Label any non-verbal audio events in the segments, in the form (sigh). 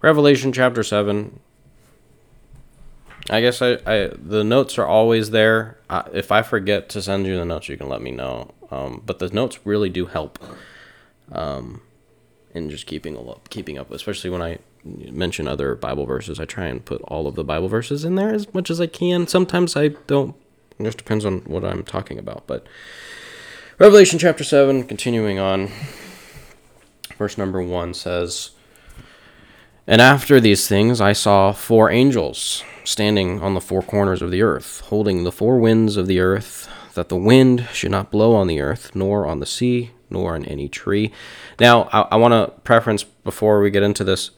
Revelation chapter 7. I guess I, I the notes are always there. Uh, if I forget to send you the notes, you can let me know. Um, but the notes really do help um, in just keeping up, keeping up, especially when I mention other Bible verses. I try and put all of the Bible verses in there as much as I can. Sometimes I don't. It just depends on what I'm talking about. But Revelation chapter 7, continuing on, verse number 1 says, And after these things I saw four angels standing on the four corners of the earth, holding the four winds of the earth, that the wind should not blow on the earth, nor on the sea, nor on any tree. Now, I, I want to preference before we get into this.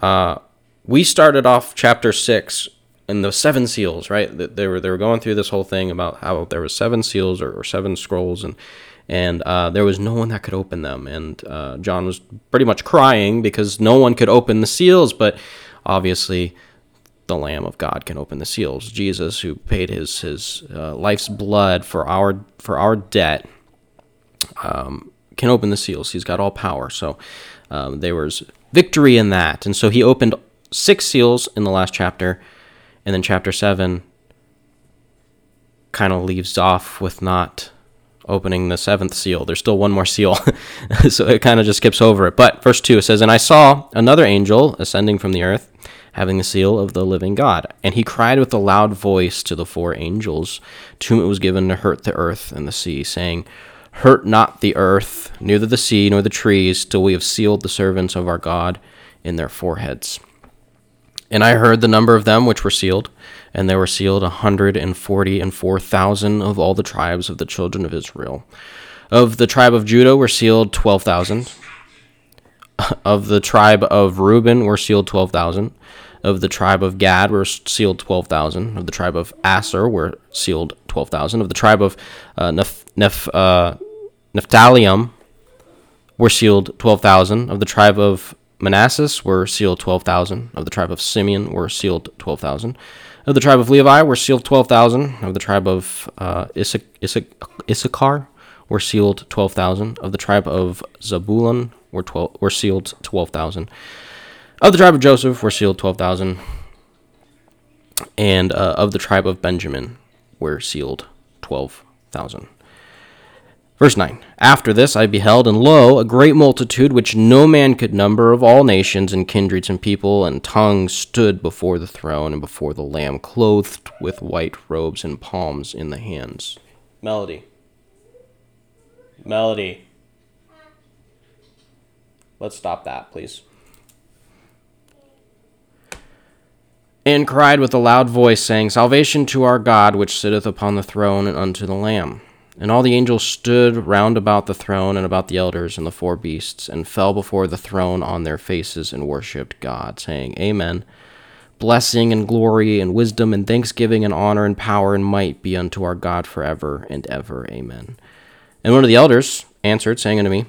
Uh, we started off chapter six in the seven seals, right? They were they were going through this whole thing about how there was seven seals or, or seven scrolls, and and uh, there was no one that could open them. And uh, John was pretty much crying because no one could open the seals, but obviously the Lamb of God can open the seals. Jesus, who paid his his uh, life's blood for our for our debt, um, can open the seals. He's got all power. So um, there was victory in that, and so he opened six seals in the last chapter, and then chapter seven kind of leaves off with not opening the seventh seal. There's still one more seal, (laughs) so it kind of just skips over it. But verse two it says, "And I saw another angel ascending from the earth." having the seal of the living God. And he cried with a loud voice to the four angels, to whom it was given to hurt the earth and the sea, saying, Hurt not the earth, neither the sea, nor the trees, till we have sealed the servants of our God in their foreheads. And I heard the number of them which were sealed, and there were sealed a hundred and forty and four thousand of all the tribes of the children of Israel. Of the tribe of Judah were sealed twelve thousand. Of the tribe of Reuben were sealed twelve thousand. Of the tribe of Gad were sealed 12,000. Of the tribe of Aser were sealed 12,000. Of the tribe of uh, Neph- Neph- uh, Nephtalium were sealed 12,000. Of the tribe of Manasseh were sealed 12,000. Of the tribe of Simeon were sealed 12,000. Of the tribe of Levi were sealed 12,000. Of the tribe of uh, Issachar were sealed 12,000. Of the tribe of Zabulon were, 12, were sealed 12,000. Of the tribe of Joseph were sealed 12,000. And uh, of the tribe of Benjamin were sealed 12,000. Verse 9 After this I beheld, and lo, a great multitude which no man could number of all nations and kindreds and people and tongues stood before the throne and before the Lamb, clothed with white robes and palms in the hands. Melody. Melody. Let's stop that, please. and cried with a loud voice, saying, Salvation to our God, which sitteth upon the throne, and unto the Lamb. And all the angels stood round about the throne and about the elders and the four beasts, and fell before the throne on their faces and worshipped God, saying, Amen. Blessing and glory and wisdom and thanksgiving and honor and power and might be unto our God forever and ever. Amen. And one of the elders answered, saying unto me,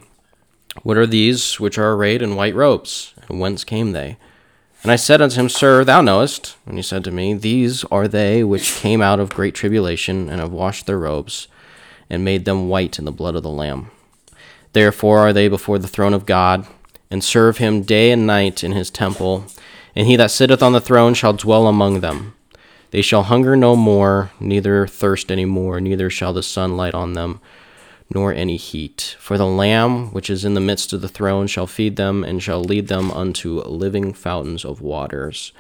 What are these which are arrayed in white robes? And whence came they? And I said unto him, Sir, thou knowest. And he said to me, These are they which came out of great tribulation, and have washed their robes, and made them white in the blood of the Lamb. Therefore are they before the throne of God, and serve him day and night in his temple. And he that sitteth on the throne shall dwell among them. They shall hunger no more, neither thirst any more, neither shall the sun light on them nor any heat. For the Lamb which is in the midst of the throne shall feed them, and shall lead them unto living fountains of waters.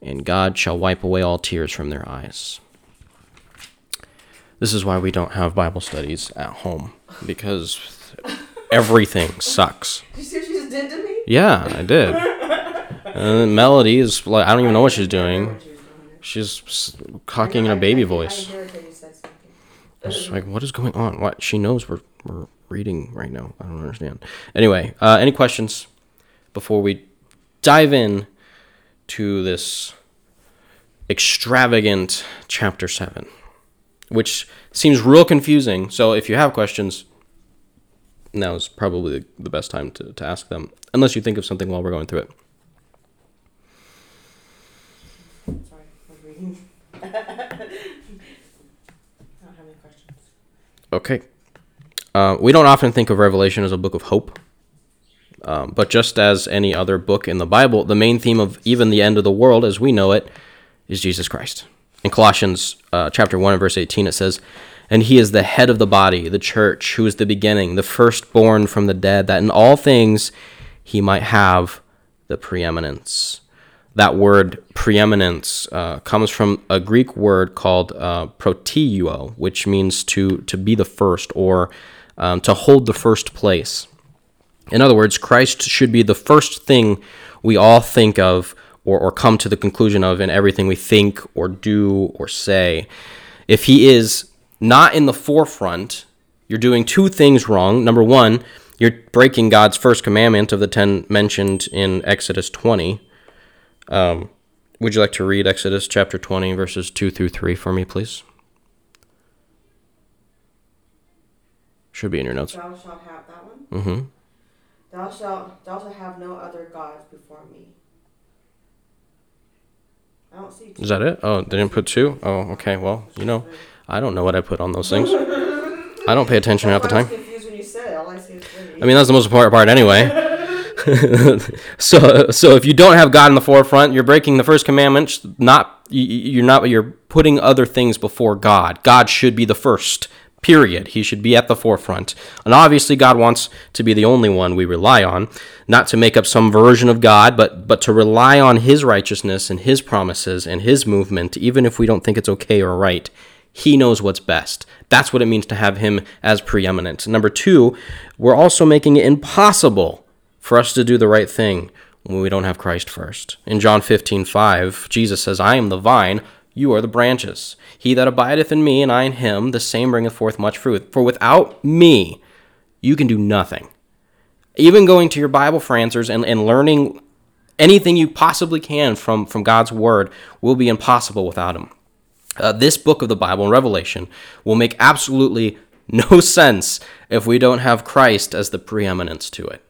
And God shall wipe away all tears from their eyes. This is why we don't have Bible studies at home, because everything sucks. Did you see what she just did to me? Yeah, I did. And Melody is like, I don't even know what she's doing. She's cocking in a baby voice. It's like, what is going on? What she knows we're we're reading right now. I don't understand. Anyway, uh, any questions before we dive in to this extravagant chapter seven, which seems real confusing. So if you have questions, now is probably the best time to, to ask them, unless you think of something while we're going through it. Sorry, I was reading. I don't have any questions. Okay. Uh, we don't often think of Revelation as a book of hope. Um, but just as any other book in the Bible, the main theme of even the end of the world as we know it is Jesus Christ. In Colossians uh, chapter 1 and verse 18, it says, And he is the head of the body, the church, who is the beginning, the firstborn from the dead, that in all things he might have the preeminence. That word preeminence uh, comes from a Greek word called uh, proteuo, which means to, to be the first or um, to hold the first place. In other words, Christ should be the first thing we all think of or, or come to the conclusion of in everything we think or do or say. If he is not in the forefront, you're doing two things wrong. Number one, you're breaking God's first commandment of the ten mentioned in Exodus 20. Um, would you like to read Exodus chapter 20, verses 2 through 3 for me, please? Should be in your notes. Thou shalt have that one. Mm-hmm. Thou shalt thou shalt have no other gods before me. Is that it? Oh, they didn't put two? Oh, okay. Well, you know, I don't know what I put on those things. I don't pay attention half the time. I mean, that's the most important part anyway. (laughs) so, so if you don't have God in the forefront, you're breaking the first commandment. Not you're not. You're putting other things before God. God should be the first. Period. He should be at the forefront. And obviously, God wants to be the only one we rely on, not to make up some version of God, but but to rely on His righteousness and His promises and His movement, even if we don't think it's okay or right. He knows what's best. That's what it means to have him as preeminent. Number two, we're also making it impossible for us to do the right thing when we don't have Christ first. In John 15, 5, Jesus says, I am the vine, you are the branches. He that abideth in me, and I in him, the same bringeth forth much fruit. For without me, you can do nothing. Even going to your Bible for answers and, and learning anything you possibly can from, from God's word will be impossible without him uh, this book of the Bible in Revelation will make absolutely (laughs) no sense if we don't have Christ as the preeminence to it.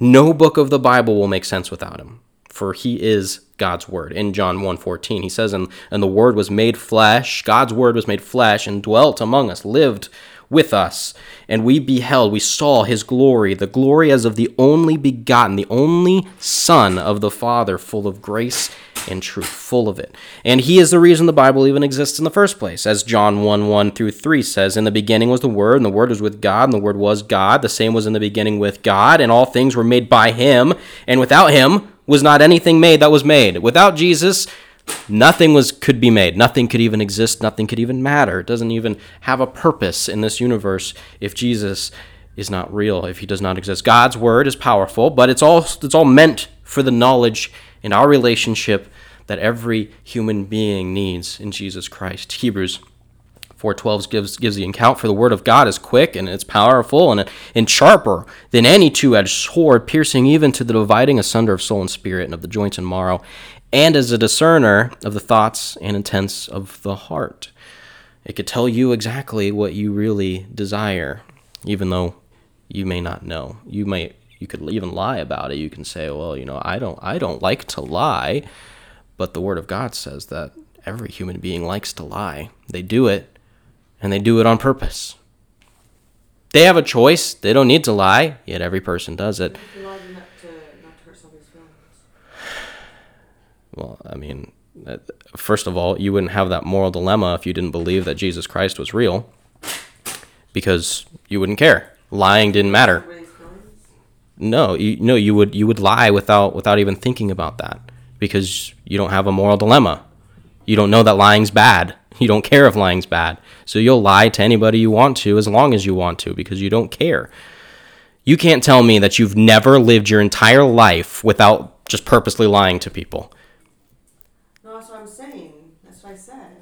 No book of the Bible will make sense without him, for he is God's word. In John 1:14, he says, and, and the word was made flesh, God's word was made flesh and dwelt among us, lived with us, and we beheld, we saw his glory, the glory as of the only begotten, the only Son of the Father, full of grace and truth, full of it. And he is the reason the Bible even exists in the first place. As John 1 1 through 3 says, In the beginning was the Word, and the Word was with God, and the Word was God. The same was in the beginning with God, and all things were made by him, and without him was not anything made that was made. Without Jesus, nothing was could be made nothing could even exist nothing could even matter it doesn't even have a purpose in this universe if jesus is not real if he does not exist god's word is powerful but it's all it's all meant for the knowledge in our relationship that every human being needs in jesus christ hebrews 412 gives gives the account for the word of God is quick and it's powerful and and sharper than any two-edged sword, piercing even to the dividing asunder of soul and spirit and of the joints and marrow, and as a discerner of the thoughts and intents of the heart. It could tell you exactly what you really desire, even though you may not know. You may you could even lie about it. You can say, "Well, you know, I don't I don't like to lie," but the word of God says that every human being likes to lie. They do it and they do it on purpose. They have a choice. They don't need to lie, yet every person does it. If you lied not to not to hurt somebody's feelings. Well, I mean, first of all, you wouldn't have that moral dilemma if you didn't believe that Jesus Christ was real, because you wouldn't care. Lying didn't matter. No, you no, you would you would lie without without even thinking about that because you don't have a moral dilemma. You don't know that lying's bad. (laughs) You don't care if lying's bad. So you'll lie to anybody you want to as long as you want to because you don't care. You can't tell me that you've never lived your entire life without just purposely lying to people. No, that's what I'm saying. That's what I said.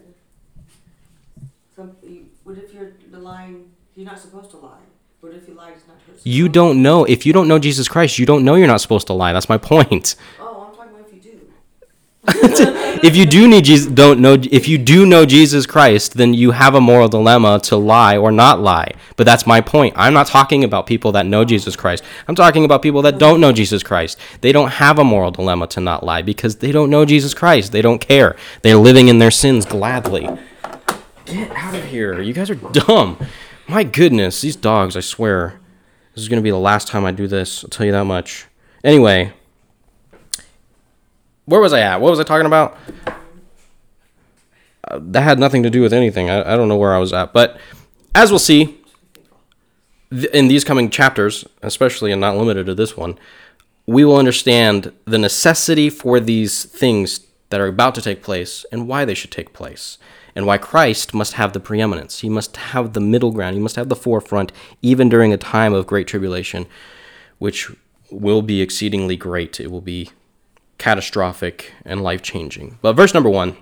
So, what if you're the lying? You're not supposed to lie. What if you lied to not hurt? You don't know. If you don't know Jesus Christ, you don't know you're not supposed to lie. That's my (laughs) point. Oh, I'm talking about if you do. If you do need Jesus, don't know. If you do know Jesus Christ, then you have a moral dilemma to lie or not lie. But that's my point. I'm not talking about people that know Jesus Christ. I'm talking about people that don't know Jesus Christ. They don't have a moral dilemma to not lie because they don't know Jesus Christ. They don't care. They're living in their sins gladly. Get out of here. You guys are dumb. My goodness, these dogs, I swear. This is to be the last time I do this. I'll tell you that much. Anyway, where was I at? What was I talking about? Uh, that had nothing to do with anything. I, I don't know where I was at. But as we'll see th- in these coming chapters, especially and not limited to this one, we will understand the necessity for these things that are about to take place and why they should take place, and why Christ must have the preeminence. He must have the middle ground. He must have the forefront, even during a time of great tribulation, which will be exceedingly great. It will be catastrophic and life changing. But verse number one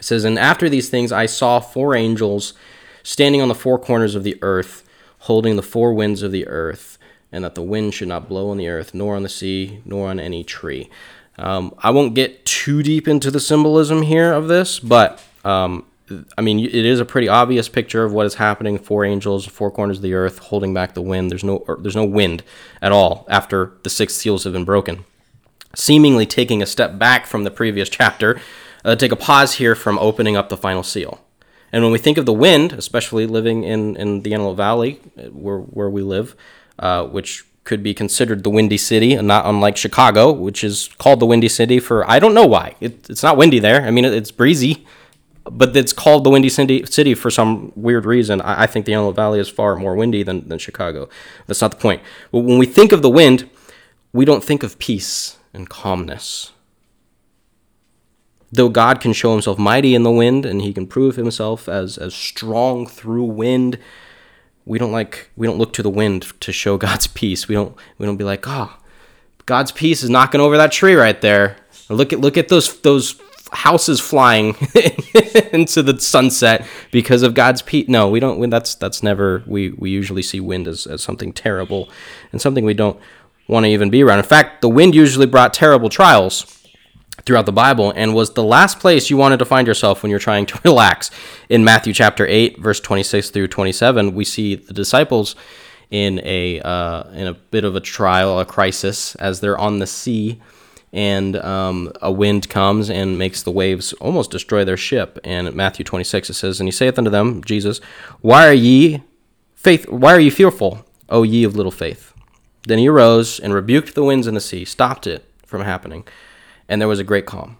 says, And after these things I saw four angels standing on the four corners of the earth, holding the four winds of the earth, and that the wind should not blow on the earth, nor on the sea, nor on any tree. Um, I won't get too deep into the symbolism here of this, but um, I mean, it is a pretty obvious picture of what is happening. Four angels, four corners of the earth, holding back the wind. There's no, there's no wind at all after the six seals have been broken. Seemingly taking a step back from the previous chapter, uh, take a pause here from opening up the final seal. And when we think of the wind, especially living in, in the Antelope Valley, uh, where, where we live, uh, which could be considered the Windy City, and not unlike Chicago, which is called the Windy City for I don't know why. It, it's not windy there. I mean, it, it's breezy, but it's called the Windy City for some weird reason. I, I think the Antelope Valley is far more windy than, than Chicago. That's not the point. But when we think of the wind, we don't think of peace and calmness. Though God can show himself mighty in the wind and he can prove himself as, as strong through wind, we don't like we don't look to the wind to show (laughs) God's peace. We don't we don't be like, "Oh, God's peace is knocking over that tree right there." look at look at those those houses flying (laughs) into the sunset because of God's peace. No, we don't. We, That's that's never. We we usually see wind as, as something terrible and something we don't want to even be around. In fact, the wind usually brought terrible trials throughout the Bible and was the last place you wanted to find yourself when you're trying to (laughs) relax. In Matthew chapter 8, verse 26 through 27, we see the disciples in a uh, in a bit of a trial, a crisis, as they're on the sea, and um, a wind comes and makes the waves almost destroy their ship. And Matthew 26 it says, "And he saith unto them, Jesus, Why are ye faith? Why are ye fearful, O ye of little faith?" Then he arose and rebuked the winds and the sea, stopped it from happening and there was a great calm.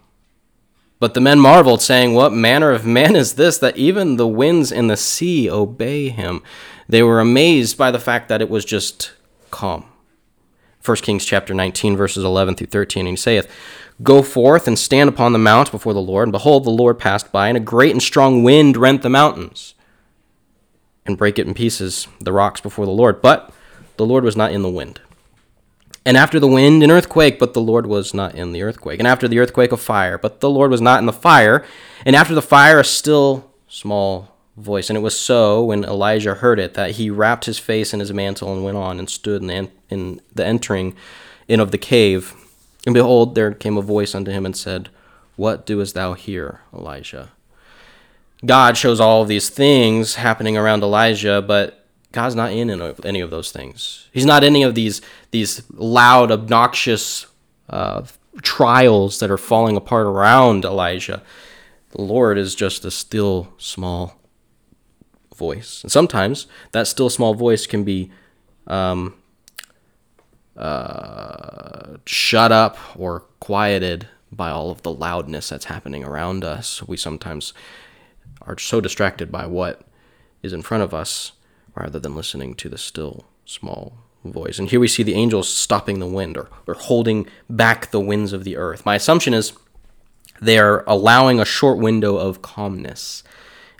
But the men marveled, saying, What manner of man is this that even the winds and the sea obey him? They were amazed by the fact that it was just calm. 1 Kings chapter 19, verses 11 through 13, and he saith, Go forth and stand upon the mount before the Lord, and behold, the Lord passed by, and a great and strong wind rent the mountains, and brake it in pieces, the rocks before the Lord. But the Lord was not in the wind. And after the wind, an earthquake, but the Lord was not in the earthquake. And after the earthquake, a fire, but the Lord was not in the fire. And after the fire, a still small voice. And it was so when Elijah heard it that he wrapped his face in his mantle and went on and stood in the, in the entering in of the cave. And behold, there came a voice unto him and said, What doest thou here, Elijah? God shows all of these things happening around Elijah, but God's not in any of those things. He's not any of these these loud, obnoxious uh, trials that are falling apart around Elijah. The Lord is just a still small voice, and sometimes that still small voice can be um, uh, shut up or quieted by all of the loudness that's happening around us. We sometimes are so distracted by what is in front of us rather than listening to the still small voice. And here we see the angels stopping the wind or, or holding back the winds of the earth. My assumption is they are allowing a short window of calmness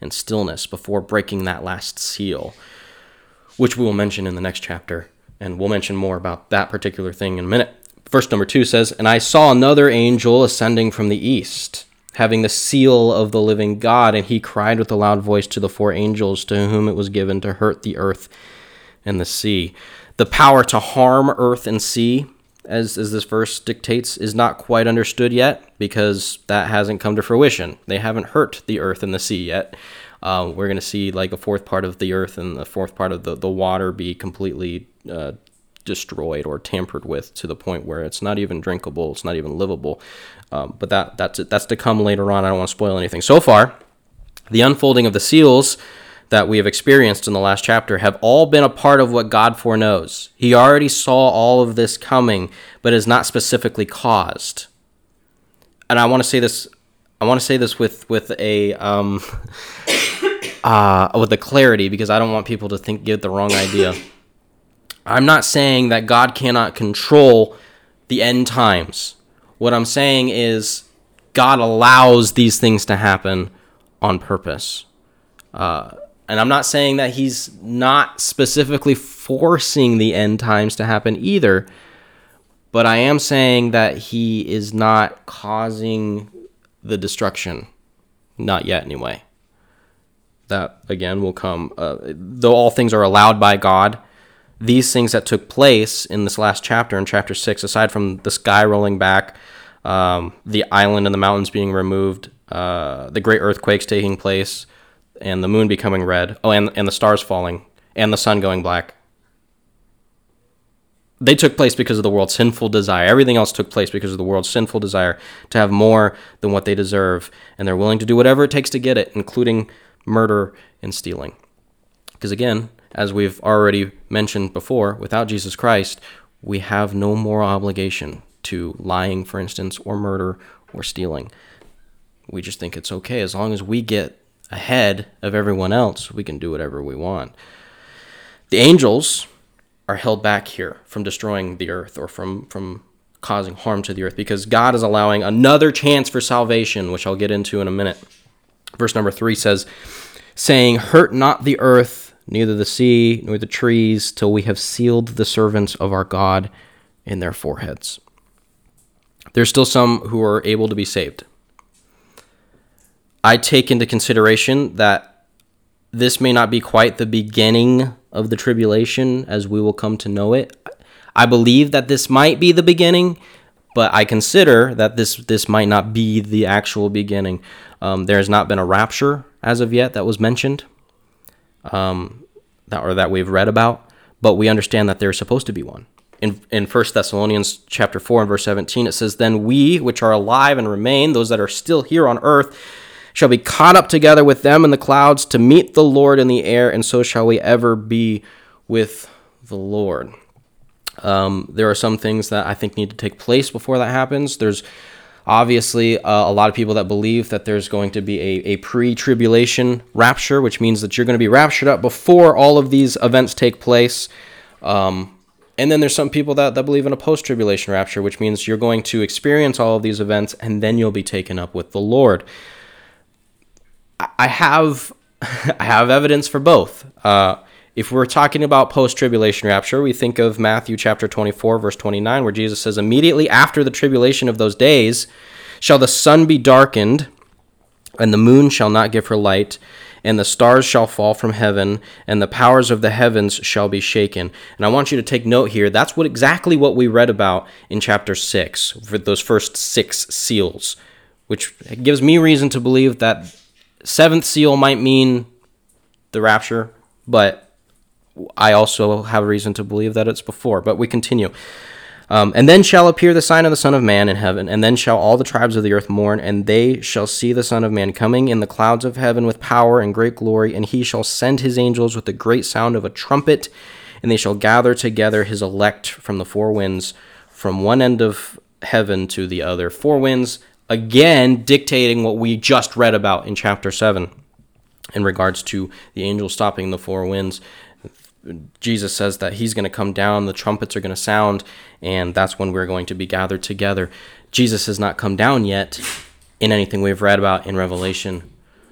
and stillness before breaking that last seal, which we will mention in the next chapter. And we'll mention more about that particular thing in a minute. Verse number two says, And I saw another angel ascending from the east having the seal of the living God, and he cried with a loud voice to the four angels to whom it was given to hurt the earth and the sea. The power to harm earth and sea, as, as this verse dictates, is not quite understood yet because that hasn't come to fruition. They haven't hurt the earth and the sea yet. Uh, we're going to see like a fourth part of the earth and the fourth part of the, the water be completely uh, destroyed or tampered with to the point where it's not even drinkable, it's not even livable. Um, but that that's it that's to come later on. I don't want to spoil anything. So far, the unfolding of the seals that we have experienced in the last chapter have all been a part of what God foreknows. He already saw all of this coming, but is not specifically caused. And I want to say this. I want to say this with with a um, (coughs) uh, with a clarity because I don't want people to think get the wrong idea. I'm not saying that God cannot control the end times. What I'm saying is God allows these things to happen on purpose. Uh, and I'm not saying that he's not specifically forcing the end times to happen either, but I am saying that he is not causing the destruction. Not yet, anyway. That, again, will come. Uh, though all things are allowed by God, these things that took place in this last chapter, in chapter 6, aside from the sky rolling back, um, the island and the mountains being removed, uh, the great earthquakes taking place, and the moon becoming red. Oh, and and the stars falling and the sun going black. They took place because of the world's sinful desire. Everything else took place because of the world's sinful desire to have more than what they deserve, and they're willing to do whatever it takes to get it, including murder and stealing. Because again, as we've already mentioned before, without Jesus Christ, we have no moral obligation to lying, for instance, or murder or stealing. We just think it's okay as long as we get ahead of everyone else, we can do whatever we want. The angels are held back here from destroying the earth or from, from causing harm to the earth because God is allowing another chance for salvation, which I'll get into in a minute. Verse number three says, saying, Hurt not the earth, neither the sea, nor the trees, till we have sealed the servants of our God in their foreheads. There's still some who are able to be saved. I take into consideration that this may not be quite the beginning of the tribulation as we will come to know it. I believe that this might be the beginning, but I consider that this this might not be the actual beginning. Um, there has not been a rapture as of yet that was mentioned, um, that or that we've read about, but we understand that there's supposed to be one. In in First Thessalonians chapter four and verse seventeen, it says, "Then we, which are alive and remain, those that are still here on earth." shall be caught up together with them in the clouds to meet the Lord in the air, and so shall we ever be with the Lord. Um, there are some things that I think need to take place before that happens. There's obviously uh, a lot of people that believe that there's going to be a, a pre tribulation rapture, which means that you're going to be raptured up before all of these events take place. Um, and then there's some people that, that believe in a post tribulation rapture, which means you're going to experience all of these events and then you'll be taken up with the Lord. I have (laughs) I have evidence for both. Uh, if we're talking about post tribulation rapture, we think of Matthew chapter 24, verse 29, where Jesus says, Immediately after the tribulation of those days shall the sun be darkened, and the moon shall not give her light, and the stars shall fall from heaven, and the powers of the heavens shall be shaken. And I want you to take note here. That's what exactly what we read about in chapter 6, for those first six seals, which gives me reason to believe that seventh seal might mean the rapture, but I also have reason to believe that it's before. But we continue. Um, and then shall appear the sign of the Son of Man in heaven, and then shall all the tribes of the earth mourn, and they shall see the Son of Man coming in the clouds of heaven with power and great glory, and he shall send his angels with the great sound of a trumpet, and they shall gather together his elect from the four winds, from one end of heaven to the other. Four winds again dictating what we just read about in chapter 7 in regards to the angel stopping the four winds. Jesus says that he's going to come down, the trumpets are going to sound, and that's when we're going to be gathered together. Jesus has not come down yet in anything we've read about in Revelation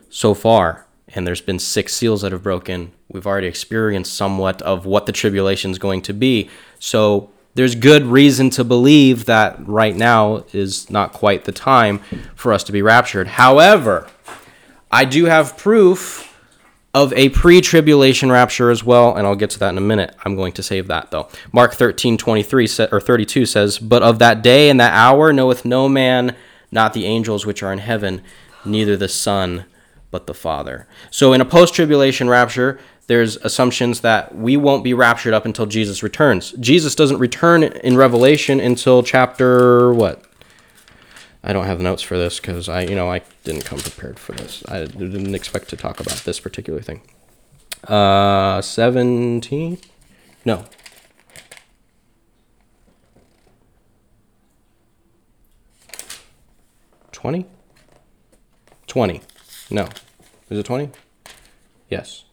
so far. And there's been six seals that have broken. We've already experienced somewhat of what the tribulation is going to be. So there's good reason to believe that right now is not quite the time for us to be raptured. However, I do have proof of a pre-tribulation rapture as well, and I'll get to that in a minute. I'm going to save that though. Mark 13, 23 or 32 says, But of that day and that hour knoweth no man, not the angels which are in heaven, neither the Son, but the Father. So in a post-tribulation rapture, there's assumptions that we won't be raptured up until Jesus returns. Jesus doesn't return in Revelation until chapter what? I don't have notes for this because I, you know, I didn't come prepared for this. I didn't expect to talk about this particular thing. Uh, 17? No. Twenty? Twenty. No. Is it twenty? Yes.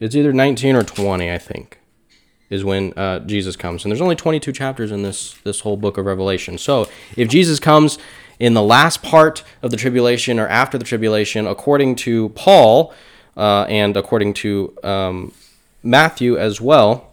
It's either nineteen or twenty, I think, is when uh, Jesus comes. And there's only twenty-two chapters in this this whole book of Revelation. So if Jesus comes in the last part of the tribulation or after the tribulation, according to Paul uh, and according to um, Matthew as well,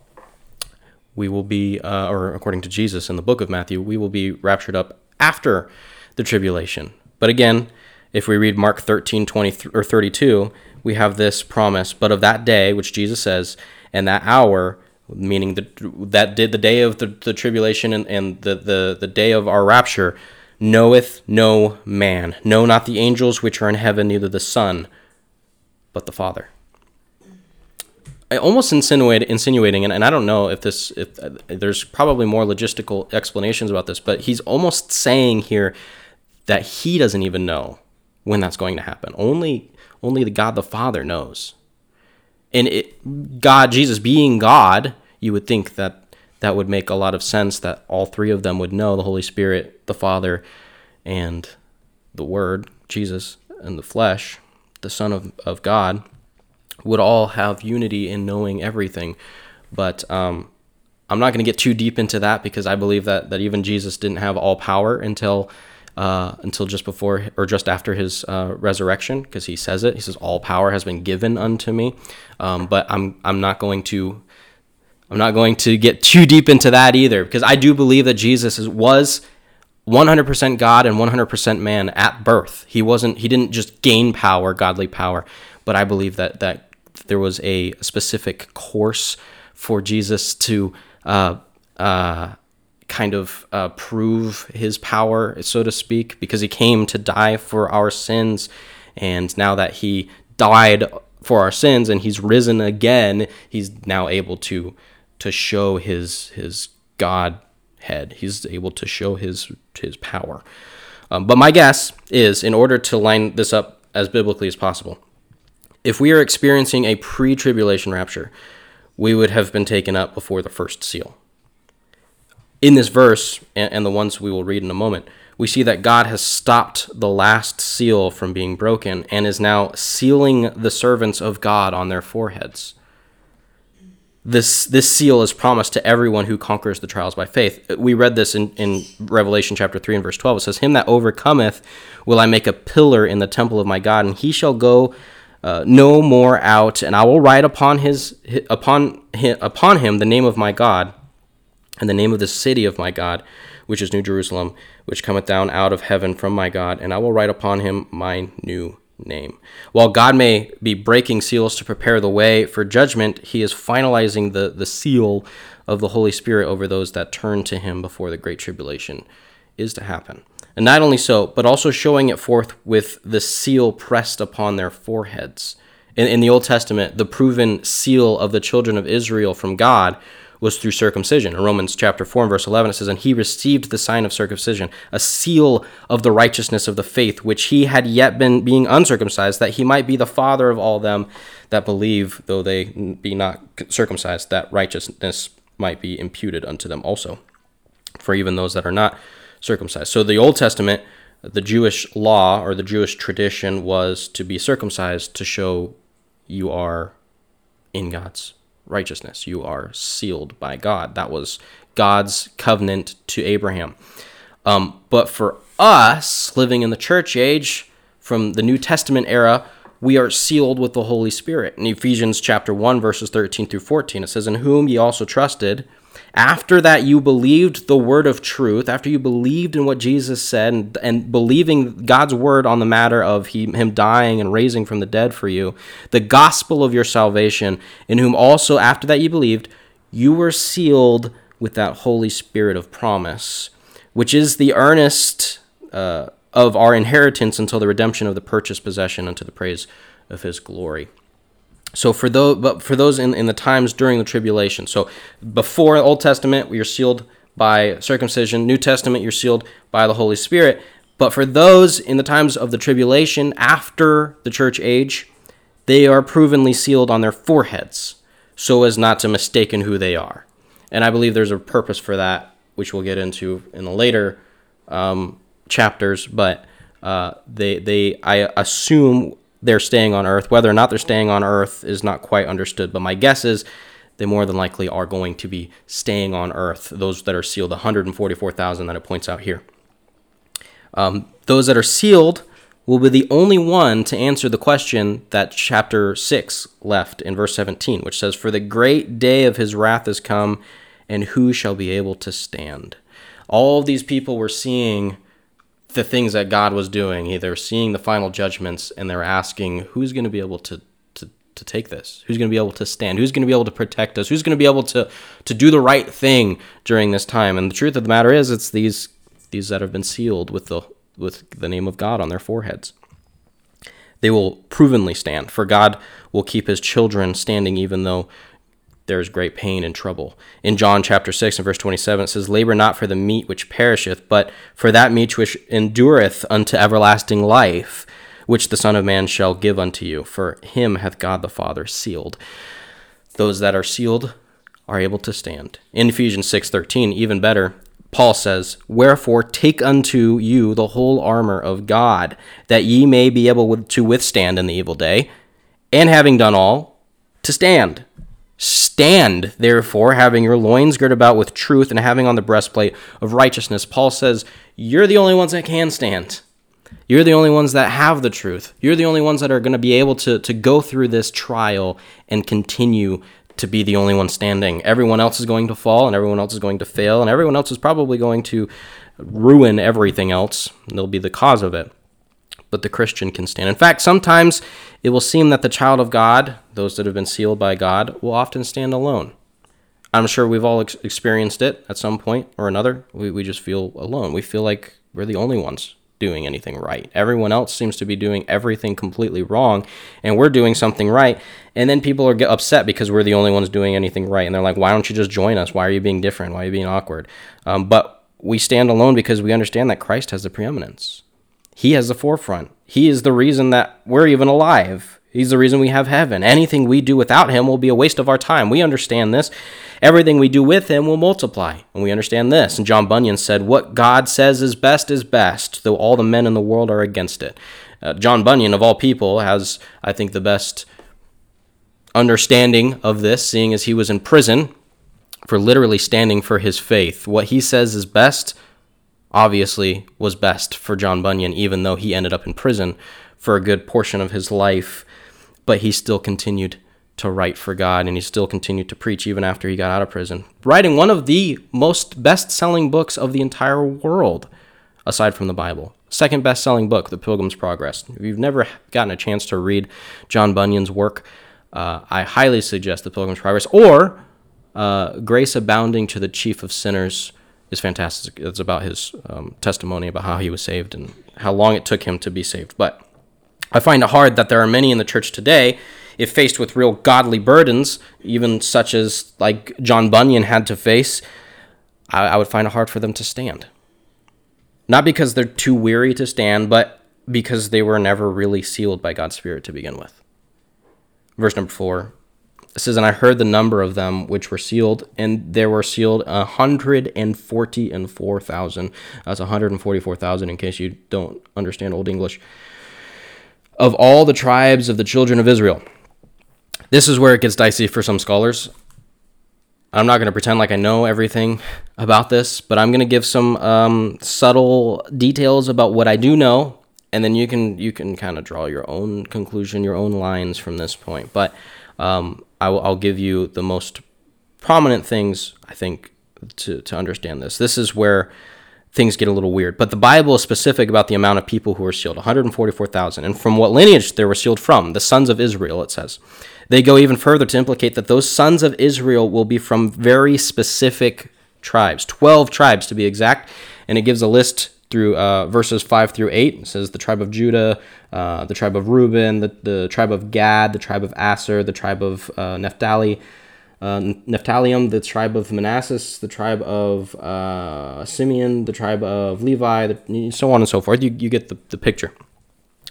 we will be, uh, or according to Jesus in the book of Matthew, we will be raptured up after the tribulation. But again, if we read Mark 13, 20 or 32, we have this promise, but of that day, which Jesus says, and that hour, meaning the, that did the day of the, the tribulation and, and the, the, the day of our rapture, knoweth no man, no, not the angels which are in heaven, neither the Son, but the Father. I almost insinuate, insinuating, and, and I don't know if this, if uh, there's probably more logistical explanations about this, but he's almost saying here that he doesn't even know when that's going to happen. Only, only the God the Father knows. And it, God, Jesus being God, you would think that that would make a lot of sense that all three of them would know the Holy Spirit, the Father, and the Word, Jesus, and the flesh, the Son of, of God, would all have unity in knowing everything. But um, I'm not going to get too deep into that because I believe that, that even Jesus didn't have all power until. Uh, until just before or just after his uh, resurrection, because he says it. He says, "All power has been given unto me." Um, but I'm I'm not going to I'm not going to get too deep into that either because I do believe that Jesus is, was 100% God and 100% man at birth. He wasn't he didn't just gain power, godly power, but I believe that that there was a specific course for Jesus to uh, uh, kind of uh, prove his power, so to speak, because he came to die for our sins. And now that he died for our sins and he's risen again, he's now able to to show his his Godhead. He's able to show his his power. Um, but my guess is, in order to line this up as biblically as possible, if we are experiencing a pre-tribulation rapture, we would have been taken up before the first seal. In this verse, and, and the ones we will read in a moment, we see that God has stopped the last seal from being broken and is now sealing the servants of God on their foreheads this this seal is promised to everyone who conquers the trials by faith. We read this in, in Revelation chapter 3 and verse 12. It says, Him that overcometh will I make a pillar in the temple of my God, and he shall go uh, no more out, and I will write upon his upon him, upon him the name of my God, and the name of the city of my God, which is New Jerusalem, which cometh down out of heaven from my God, and I will write upon him my new name. While God may be breaking seals to prepare the way for judgment, he is finalizing the, the seal of the Holy Spirit over those that turn to him before the great tribulation is to happen. And not only so, but also showing it forth with the seal pressed upon their foreheads. In, in the Old Testament, the proven seal of the children of Israel from God was through circumcision. In Romans chapter 4 and verse 11, it says, And he received the sign of circumcision, a seal of the righteousness of the faith, which he had yet been being uncircumcised, that he might be the father of all them that believe, though they be not circumcised, that righteousness might be imputed unto them also, for even those that are not circumcised. So the Old Testament, the Jewish law or the Jewish tradition was to be circumcised to show you are in God's righteousness. You are sealed by God. That was God's covenant to Abraham. Um, but for us, living in the church age, from the New Testament era, we are sealed with the Holy Spirit. In Ephesians chapter 1, verses 13 through 14, it says, In whom ye also trusted after that, you believed the word of truth, after you believed in what Jesus said and, and believing God's word on the matter of he, Him dying and raising from the dead for you, the gospel of your salvation, in whom also after that you believed, you were sealed with that Holy Spirit of promise, which is the earnest uh, of our inheritance until the redemption of the purchased possession unto the praise of His glory. So for those, but for those in, in the times during the tribulation. So before Old Testament, you're sealed by circumcision. New Testament, you're sealed by the Holy Spirit. But for those in the times of the tribulation after the church age, they are provenly sealed on their foreheads so as not to mistaken who they are. And I believe there's a purpose for that, which we'll get into in the later um, chapters. But uh, they, they, I assume they're staying on Earth. Whether or not they're staying on Earth is not quite understood. But my guess is they more than likely are going to be staying on Earth. Those that are sealed, 144,000 that it points out here. Um, those that are sealed will be the only one to answer the question that chapter 6 left in verse 17, which says, For the great day of his wrath is come, and who shall be able to stand? All of these people were seeing the things that God was doing. They're seeing the final judgments, and they're asking, Who's going to be able to, to, to take this? Who's going to be able to stand? Who's going to be able to protect us? Who's going to be able to, to do the right thing during this time? And the truth of the matter is, it's these, these that have been sealed with the with the name of God on their foreheads. They will provenly stand, for God will keep his children standing even though there is great pain and trouble. In John chapter 6 and verse 27, it says, Labor not for the meat which perisheth, but for that meat which endureth unto everlasting life, which the Son of Man shall give unto you. For him hath God the Father sealed. Those that are sealed are able to stand. In Ephesians 6:13, even better, Paul says, Wherefore take unto you the whole armor of God, that ye may be able to withstand in the evil day, and having done all, to stand. Stand, therefore, having your loins girt about with truth, and having on the breastplate of righteousness. Paul says, You're the only ones that can stand. You're the only ones that have the truth. You're the only ones that are going to be able to, to go through this trial and continue to be the only one standing. Everyone else is going to fall and everyone else is going to fail and everyone else is probably going to ruin everything else. They'll be the cause of it. But the Christian can stand. In fact, sometimes it will seem that the child of God, those that have been sealed by God, will often stand alone. I'm sure we've all ex- experienced it at some point or another. We, we just feel alone. We feel like we're the only ones doing anything right. Everyone else seems to be doing everything completely wrong, and we're doing something right. And then people are get upset because we're the only ones doing anything right, and they're like, "Why don't you just join us? Why are you being different? Why are you being awkward?" Um, but we stand alone because we understand that Christ has the preeminence. He has the forefront. He is the reason that we're even alive. He's the reason we have heaven. Anything we do without him will be a waste of our time. We understand this. Everything we do with him will multiply. And we understand this. And John Bunyan said, What God says is best is best, though all the men in the world are against it. Uh, John Bunyan, of all people, has, I think, the best understanding of this, seeing as he was in prison for literally standing for his faith. What he says is best, obviously, was best for John Bunyan, even though he ended up in prison for a good portion of his life but he still continued to write for God and he still continued to preach even after he got out of prison, writing one of the most best selling books of the entire world, aside from the Bible. Second best selling book, The Pilgrim's Progress. If you've never gotten a chance to read John Bunyan's work, uh, I highly suggest The Pilgrim's Progress or uh, Grace Abounding to the Chief of Sinners is fantastic. It's about his um, testimony about how he was saved and how long it took him to be saved. But I find it hard that there are many in the church today, if faced with real godly burdens, even such as like John Bunyan had to face, I, I would find it hard for them to stand. Not because they're too weary to stand, but because they were never really sealed by God's Spirit to begin with. Verse number four it says, And I heard the number of them which were sealed, and there were sealed a hundred and forty and four thousand. That's a hundred and forty four thousand in case you don't understand Old English of all the tribes of the children of Israel. This is where it gets dicey for some scholars. I'm not going to pretend like I know everything about this, but I'm going to give some um, subtle details about what I do know, and then you can you can kind of draw your own conclusion, your own lines from this point. But um, I will, I'll give you the most prominent things I think to to understand this. This is where things get a little weird. But the Bible is specific about the amount of people who were sealed 144,000. And from what lineage they were sealed from, the sons of Israel, it says. They go even further to implicate that those sons of Israel will be from very specific tribes, 12 tribes to be exact. And it gives a list through uh, verses 5 through 8. It says the tribe of Judah, uh, the tribe of Reuben, the, the tribe of Gad, the tribe of Aser, the tribe of uh, Naphtali uh, Naphtalium, the tribe of Manasseh, the tribe of uh, Simeon, the tribe of Levi, the, so on and so forth. You, you get the, the picture.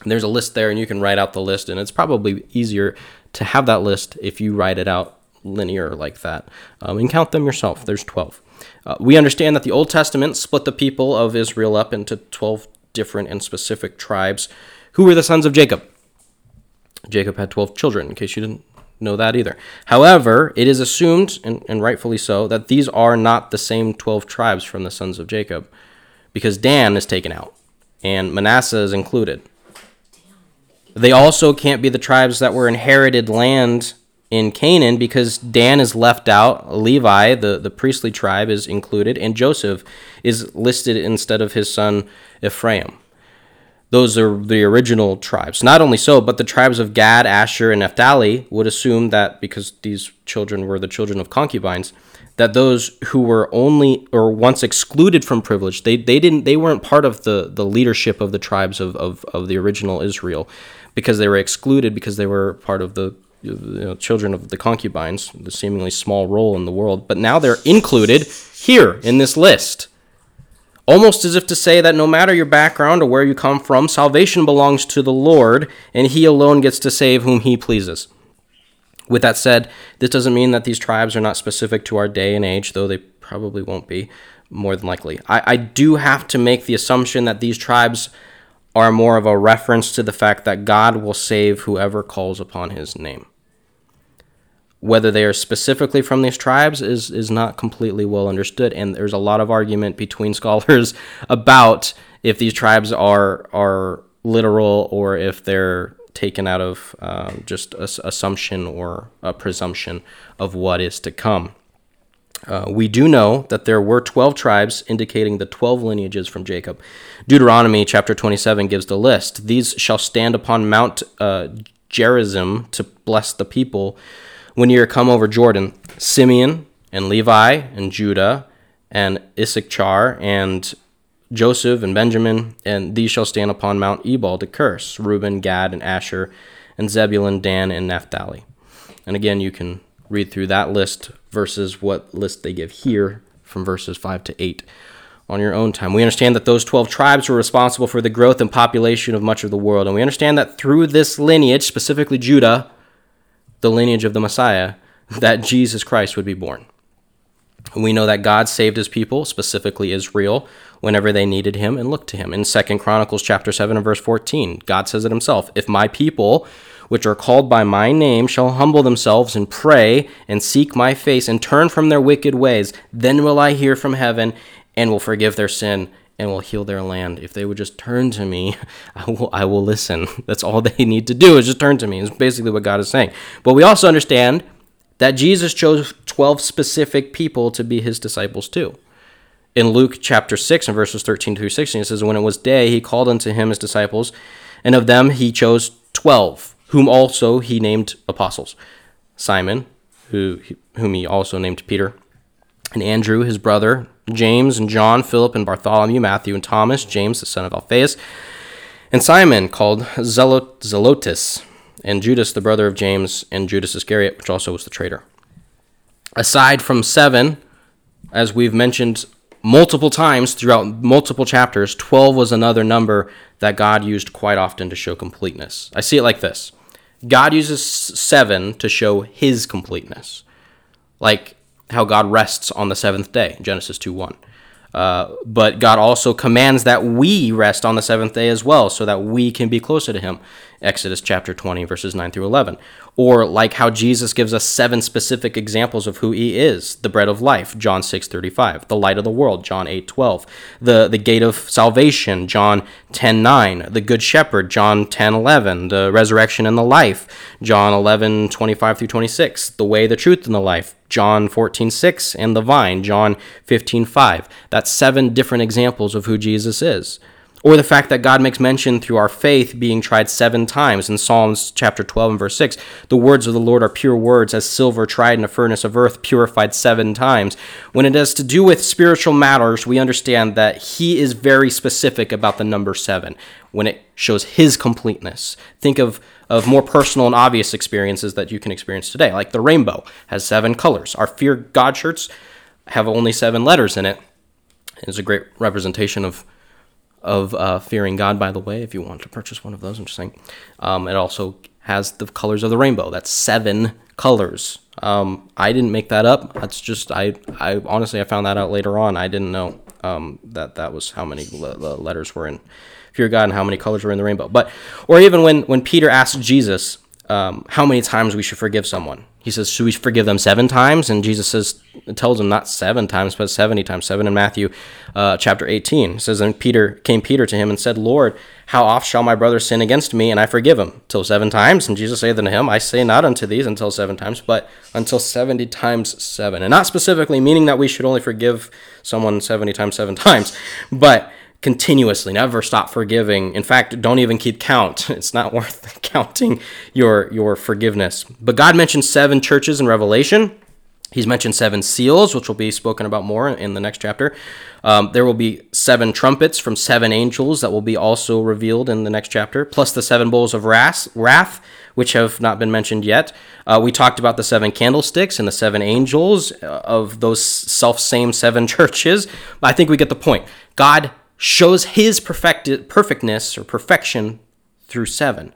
there's a list there, and you can write out the list, and it's probably easier to have that list if you write it out linear like that um, and count them yourself. There's 12. Uh, we understand that the Old Testament split the people of Israel up into 12 different and specific tribes. Who were the sons of Jacob? Jacob had 12 children, in case you didn't know that either. However, it is assumed, and, and rightfully so, that these are not the same 12 tribes from the sons of Jacob, because Dan is taken out, and Manasseh is included. They also can't be the tribes that were inherited land in Canaan because Dan is left out, Levi, the, the priestly tribe, is included, and Joseph is listed instead of his son Ephraim. Those are the original tribes. Not only so, but the tribes of Gad, Asher, and Naphtali would assume that because these children were the children of concubines, that those who were only or once excluded from privilege, they, they didn't they weren't part of the, the leadership of the tribes of, of, of the original Israel because they were excluded because they were part of the you know, children of the concubines, the seemingly small role in the world, but now they're included here in this list. Almost as if to say that no matter your background or where you come from, salvation belongs to the Lord, and He alone gets to save whom He pleases. With that said, this doesn't mean that these tribes are not specific to our day and age, though they probably won't be, more than likely. I, I do have to make the assumption that these tribes are more of a reference to the fact that God will save whoever calls upon his name. Whether they are specifically from these tribes is, is not completely well understood, and there's a lot of argument between (laughs) scholars about if these tribes are are literal or if they're taken out of uh, just assumption or a presumption of what is to come. Uh, we do know that there were 12 tribes, indicating the 12 lineages from Jacob. Deuteronomy chapter 27 gives the list. These shall stand upon Mount uh, Gerizim to bless the people when are come over Jordan. Simeon and Levi and Judah and Issachar and Joseph and Benjamin, and these shall stand upon Mount Ebal to curse Reuben, Gad, and Asher, and Zebulun, Dan, and Naphtali. And again, you can read through that list versus what list they give here from verses 5 to 8 on your own time. We understand that those 12 tribes were responsible for the growth and population of much of the world. And we understand that through this lineage, specifically Judah, the lineage of the Messiah, that Jesus Christ would be born. We know that God saved his people, specifically Israel, whenever they needed him and looked to him. In Second Chronicles chapter 7 and verse 14, God says it himself, "If my people which are called by my name shall humble themselves and pray and seek my face and turn from their wicked ways, then will I hear from heaven and will forgive their sin and will heal their land. If they would just turn to me, (laughs) I will, I will listen. (laughs) That's all they need to do is just turn to me. It's basically what God is saying. But we also understand that Jesus chose 12 specific people to be his disciples too. In Luke chapter 6 and verses 13 through 16, it says, When it was day, he called unto him his disciples, and of them he chose 12 whom also he named apostles Simon, who, whom he also named Peter, and Andrew, his brother, James, and John, Philip, and Bartholomew, Matthew, and Thomas, James, the son of Alphaeus, and Simon, called Zelot- Zelotes, and Judas, the brother of James, and Judas Iscariot, which also was the traitor. Aside from seven, as we've mentioned multiple times throughout multiple chapters, 12 was another number that God used quite often to show completeness. I see it like this God uses seven to show his completeness, like how God rests on the seventh day, Genesis 2 1. Uh, but God also commands that we rest on the seventh day as well, so that we can be closer to Him. Exodus chapter 20, verses 9 through 11. Or like how Jesus gives us seven specific examples of who He is the bread of life, John 6 35. The light of the world, John 8 12. The, the gate of salvation, John 10 9. The good shepherd, John 10 11. The resurrection and the life, John 11 25 through 26. The way, the truth, and the life, John 14, 6, and the vine, John 15, 5. That's seven different examples of who Jesus is. Or the fact that God makes mention through our faith being tried seven times in Psalms chapter 12 and verse 6. The words of the Lord are pure words, as silver tried in a furnace of earth, purified seven times. When it has to do with spiritual matters, we understand that He is very specific about the number seven when it shows His completeness. Think of of more personal and obvious experiences that you can experience today. Like the rainbow has seven colors. Our Fear God shirts have only seven letters in it. It's a great representation of of uh, fearing God. By the way, if you want to purchase one of those, I'm just saying. Um, it also has the colors of the rainbow. That's seven colors. Um, I didn't make that up. That's just I. I honestly I found that out later on. I didn't know um, that that was how many le- le- letters were in fear God and how many colors were in the rainbow. But or even when when Peter asked Jesus um, how many times we should forgive someone. He says, Should we forgive them seven times? And Jesus says, tells him not seven times, but 70 times seven in Matthew uh, chapter 18. It says, And Peter came Peter to him and said, Lord, how oft shall my brother sin against me and I forgive him? Till seven times? And Jesus saith unto him, I say not unto these until seven times, but until 70 times seven. And not specifically meaning that we should only forgive someone 70 times seven times, but continuously never stop forgiving. In fact don't even keep count. (laughs) It's not worth (laughs) counting your your forgiveness. But god mentions seven churches in revelation. He's mentioned seven seals which will be spoken about more in the next chapter. Um, there will be seven trumpets from seven angels that will be also revealed in the next chapter plus the seven bowls of wrath, wrath which have not been mentioned yet. Uh, we talked about the seven candlesticks and the seven angels uh, of those self same seven (laughs) churches. I think we get the point. God shows his perfected perfectness or perfection through 7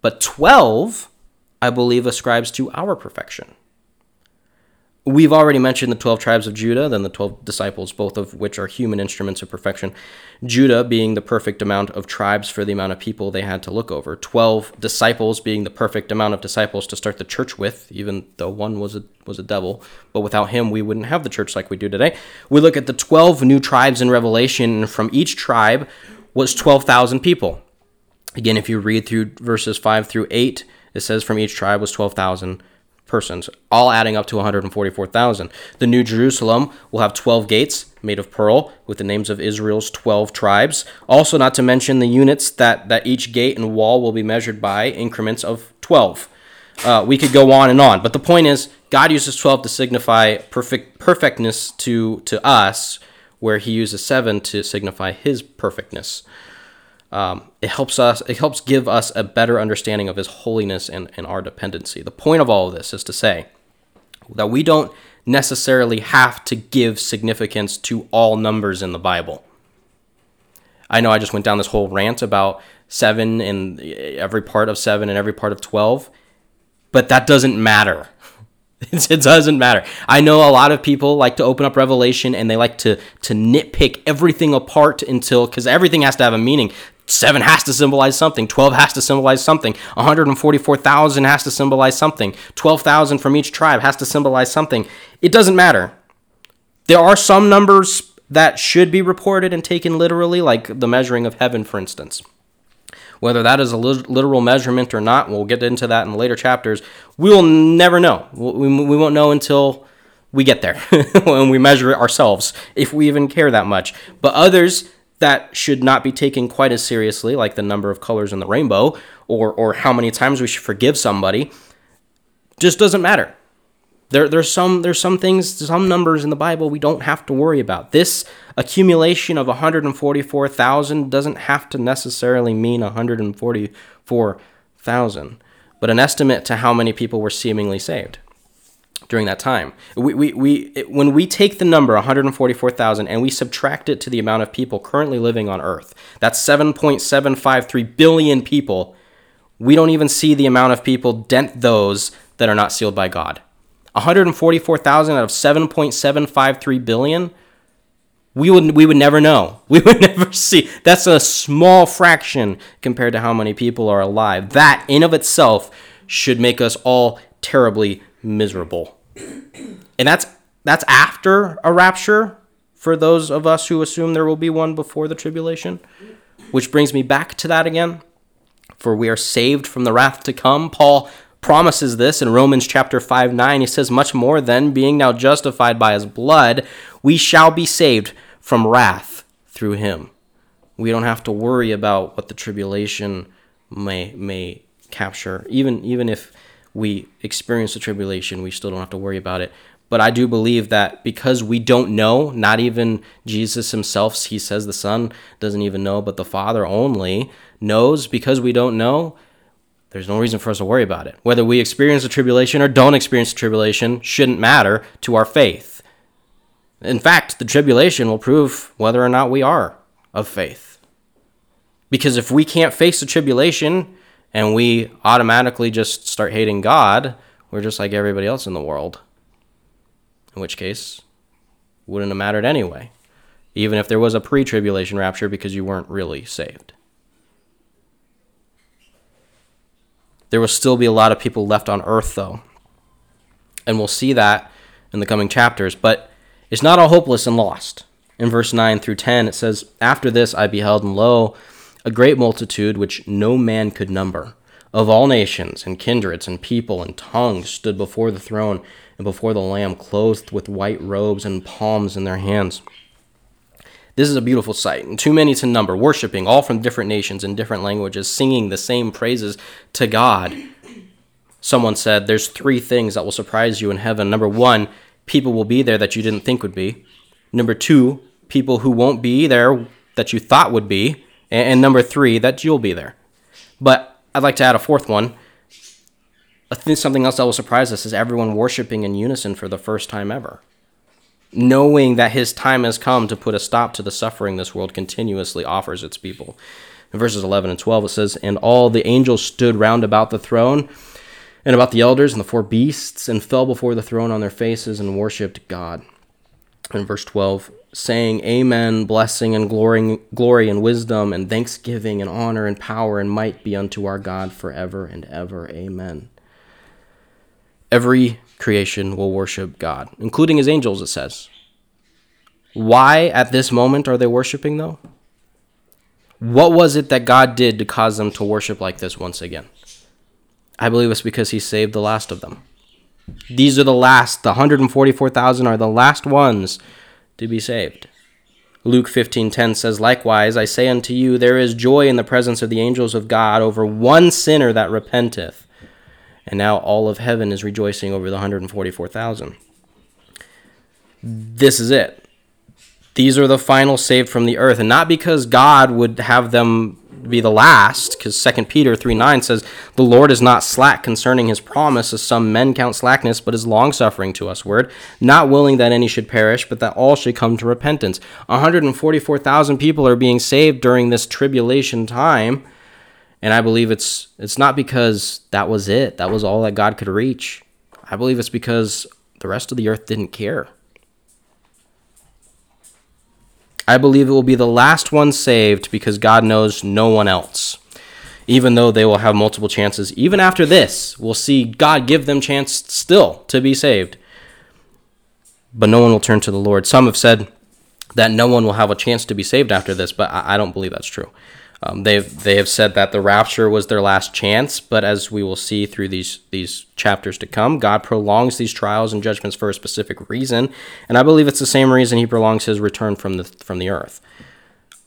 but 12 i believe ascribes to our perfection we've already mentioned the 12 tribes of judah then the 12 disciples both of which are human instruments of perfection. Judah being the perfect amount of tribes for the amount of people they had to look over. 12 disciples being the perfect amount of disciples to start the church with even though one was a was a devil. But without him we wouldn't have the church like we do today. We look at the 12 new tribes in revelation and from each tribe was 12,000 people. Again if you read through verses 5 through 8 it says from each tribe was 12,000 persons, all adding up to 144,000. The New Jerusalem will have 12 gates made of pearl with the names of Israel's 12 tribes. Also, not to mention the units that, that each gate and wall will be measured by increments of 12. Uh, we could go on and on, but the point is, God uses 12 to signify perfect perfectness to, to us, where he uses 7 to signify his perfectness um, it helps us it helps give us a better understanding of his holiness and, and our dependency the point of all of this is to say that we don't necessarily have to give significance to all numbers in the bible i know i just went down this whole rant about seven and every part of seven and every part of 12 but that doesn't matter (laughs) it doesn't matter. I know a lot of people like to open up Revelation and they like to to nitpick everything apart until because everything has to have a meaning. Seven has to symbolize something. 12 has to symbolize something. 144,000 has to symbolize something. 12,000 from each tribe has to symbolize something. It doesn't matter. There are some numbers that should be reported and taken literally, like the measuring of heaven, for instance. Whether that is a literal measurement or not, we'll get into that in later chapters. We will never know. We won't know until we get there (laughs) when we measure it ourselves, if we even care that much. But others, that should not be taken quite as seriously, like the number of colors in the rainbow or, or how many times we should forgive somebody, just doesn't matter. There, there's some there's some things, some numbers in the Bible we don't have to worry about. This accumulation of 144,000 doesn't have to necessarily mean 144,000, but an estimate to how many people were seemingly saved during that time. We, we, we it, when we take the number 144,000 and we subtract it to the amount of people currently living on Earth, that's 7.753 billion people. We don't even see the amount of people dent those that are not sealed by God. 144,000 out of 7.753 billion. We would we would never know. (laughs) We would never see. That's a small fraction compared to how many people are alive. That in of itself should make us all terribly miserable. And that's that's after a rapture for those of us who assume there will be one before the tribulation. Which brings me back to that again. For we are saved from the wrath to come. Paul promises this in Romans chapter 5 9. He says, Much more than being now justified by his blood, we shall be saved from wrath through him. We don't have to worry about what the tribulation may may capture, even even if we experience the tribulation, we still don't have to worry about it. But I do believe that because we don't know, not even Jesus himself, he says the Son doesn't even know, but the Father only knows because we don't know, there's no reason for us to worry about it. Whether we experience the tribulation or don't experience the tribulation shouldn't matter to our faith. In fact, the tribulation will prove whether or not we are of faith. Because if we can't face the tribulation and we automatically just start hating God, we're just like everybody else in the world. In which case, wouldn't have mattered anyway, even if there was a pre tribulation rapture because you weren't really saved. There will still be a lot of people left on earth, though. And we'll see that in the coming chapters. But it's not all hopeless and lost. In verse 9 through 10, it says, After this I beheld, and lo, a great multitude which no man could number, of all nations and kindreds and people and tongues, stood before the throne and before the Lamb, clothed with white robes and palms in their hands. This is a beautiful sight, and too many to number, worshiping, all from different nations and different languages, singing the same praises to God. Someone said, There's three things that will surprise you in heaven. Number one, people will be there that you didn't think would be. Number two, people who won't be there that you thought would be. And number three, that you'll be there. But I'd like to add a fourth one. I think something else that will surprise us is everyone worshiping in unison for the first time ever knowing that his time has come to put a stop to the suffering this world continuously offers its people. In verses 11 and 12, it says, And all the angels stood round about the throne and about the elders and the four beasts, and fell before the throne on their faces and worshipped God. In verse 12, saying, Amen, blessing and glory, glory and wisdom and thanksgiving and honor and power and might be unto our God forever and ever. Amen. Every creation will worship God, including his angels, it says. Why at this moment are they worshiping, though? What was it that God did to cause them to worship like this once again? I believe it's because he saved the last of them. These are the last, the 144,000 are the last ones to be saved. Luke 15:10 says likewise I say unto you there is joy in the presence of the angels of God over one sinner that repenteth and now all of heaven is rejoicing over the 144,000. This is it. These are the final saved from the earth, and not because God would have them be the last, because 2 Peter 3 9 says, The Lord is not slack concerning his promise, as some men count slackness, but is longsuffering to us, word, not willing that any should perish, but that all should come to repentance. 144,000 people are being saved during this tribulation time and I believe it's it's not because that was it. That was all that God could reach. I believe it's because the rest of the earth didn't care. I believe it will be the last one saved because God knows no one else. Even though they will have multiple chances, even after this, we'll see God give them chance still to be saved. But no one will turn to the Lord. Some have said that no one will have a chance to be saved after this, but I don't believe that's true. Um, they've they have said that the rapture was their last chance, but as we will see through these these chapters to come, God prolongs these trials and judgments for a specific reason, and I believe it's the same reason He prolongs His return from the from the earth.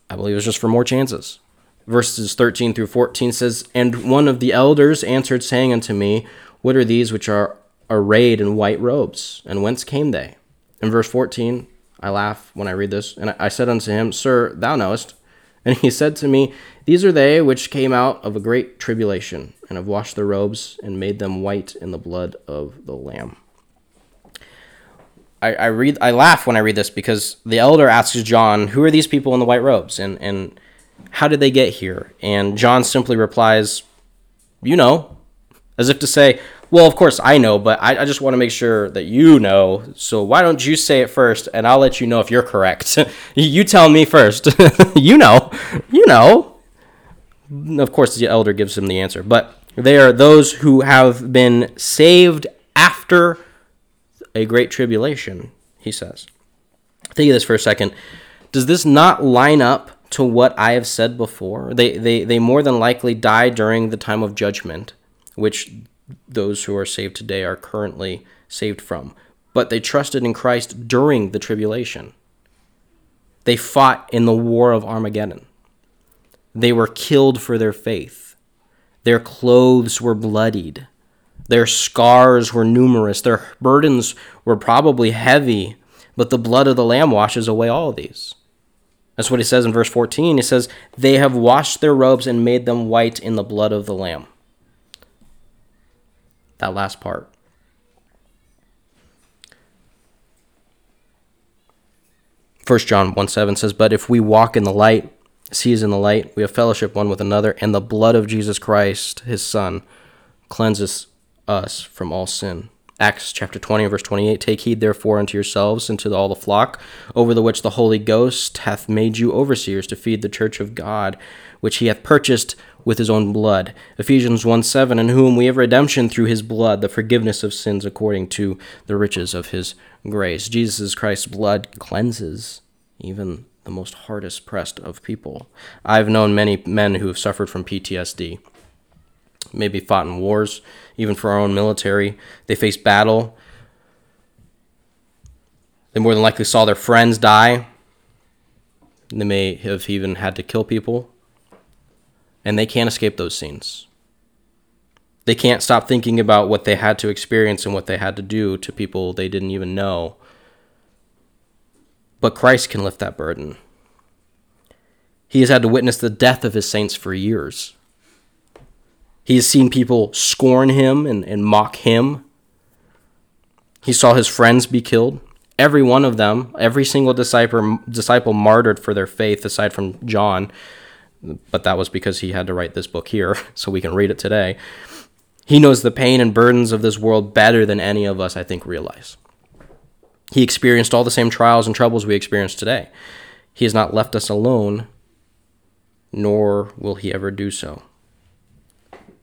I believe it's just for more chances. Verses thirteen through fourteen says, "And one of the elders answered, saying unto me, What are these which are arrayed in white robes, and whence came they?" In verse fourteen, I laugh when I read this, and I said unto him, Sir, thou knowest. And he said to me, These are they which came out of a great tribulation, and have washed their robes, and made them white in the blood of the Lamb. I, I read I laugh when I read this because the elder asks John, Who are these people in the white robes? And and how did they get here? And John simply replies, You know, as if to say, well, of course I know, but I, I just want to make sure that you know. So why don't you say it first, and I'll let you know if you're correct. (laughs) you tell me first. (laughs) you know, you know. Of course, the elder gives him the answer, but they are those who have been saved after a great tribulation. He says. Think of this for a second. Does this not line up to what I have said before? They they they more than likely die during the time of judgment, which those who are saved today are currently saved from. But they trusted in Christ during the tribulation. They fought in the war of Armageddon. They were killed for their faith. Their clothes were bloodied. Their scars were numerous. Their burdens were probably heavy, but the blood of the Lamb washes away all of these. That's what he says in verse 14. He says, They have washed their robes and made them white in the blood of the Lamb that last part. First John 1 7 says, But if we walk in the light, As he is in the light, we have fellowship one with another, and the blood of Jesus Christ, his Son, cleanses us from all sin. Acts chapter 20, verse 28 Take heed therefore unto yourselves and to all the flock, over the which the Holy Ghost hath made you overseers to feed the church of God, which he hath purchased with his own blood. Ephesians 1 7 In whom we have redemption through his blood, the forgiveness of sins according to the riches of his grace. Jesus Christ's blood cleanses even the most hardest pressed of people. I've known many men who have suffered from PTSD, maybe fought in wars, even for our own military. They faced battle. They more than likely saw their friends die. They may have even had to kill people. And they can't escape those scenes. They can't stop thinking about what they had to experience and what they had to do to people they didn't even know but Christ can lift that burden. He has had to witness the death of his saints for years. He has seen people scorn him and, and mock him. He saw his friends be killed. Every one of them, every single disciple, disciple martyred for their faith, aside from John, but that was because he had to write this book here (laughs) so we can read it today. He knows the pain and burdens of this world better than any of us, I think, realize. He experienced all the same trials and troubles we experience today. He has not left us alone, nor will he ever do so.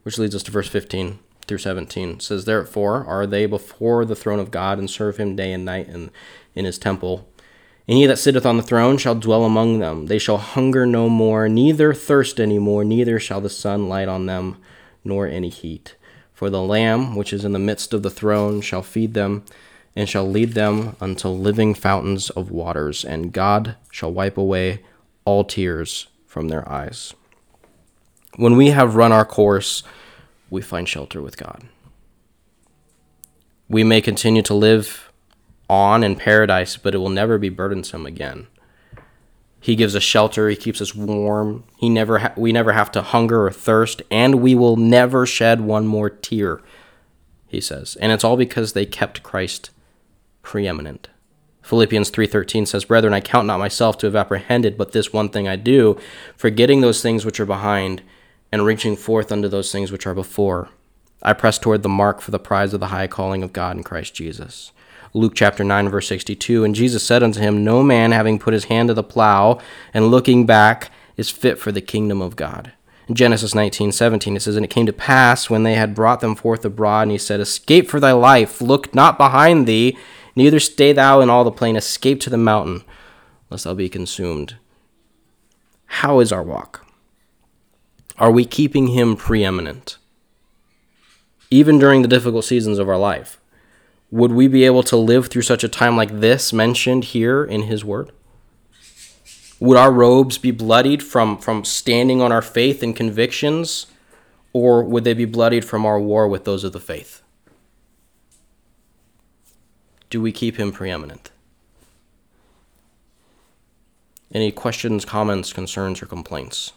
Which leads us to verse 15 through 17. It says, Therefore are they before the throne of God, and serve him day and night in, in his temple. And he that sitteth on the throne shall dwell among them. They shall hunger no more, neither thirst any more, neither shall the sun light on them, nor any heat. For the Lamb which is in the midst of the throne shall feed them and shall lead them unto living fountains of waters, and God shall wipe away all tears from their eyes. When we have run our course, we find shelter with God. We may continue to live on in paradise, but it will never be burdensome again. He gives us shelter, he keeps us warm. He never ha- we never have to hunger or thirst, and we will never shed one more tear, he says. And it's all because they kept Christ preeminent. Philippians 3:13 says, "Brethren, I count not myself to have apprehended, but this one thing I do, forgetting those things which are behind and reaching forth unto those things which are before. I press toward the mark for the prize of the high calling of God in Christ Jesus." Luke chapter 9 verse 62, and Jesus said unto him, No man having put his hand to the plow and looking back is fit for the kingdom of God. In Genesis 19, 17, it says, And it came to pass when they had brought them forth abroad, and he said, Escape for thy life, look not behind thee, Neither stay thou in all the plain, escape to the mountain, lest thou be consumed. How is our walk? Are we keeping him preeminent? Even during the difficult seasons of our life, would we be able to live through such a time like this mentioned here in his word? Would our robes be bloodied from, from standing on our faith and convictions, or would they be bloodied from our war with those of the faith? do we keep him preeminent? Any questions, comments, concerns, or complaints?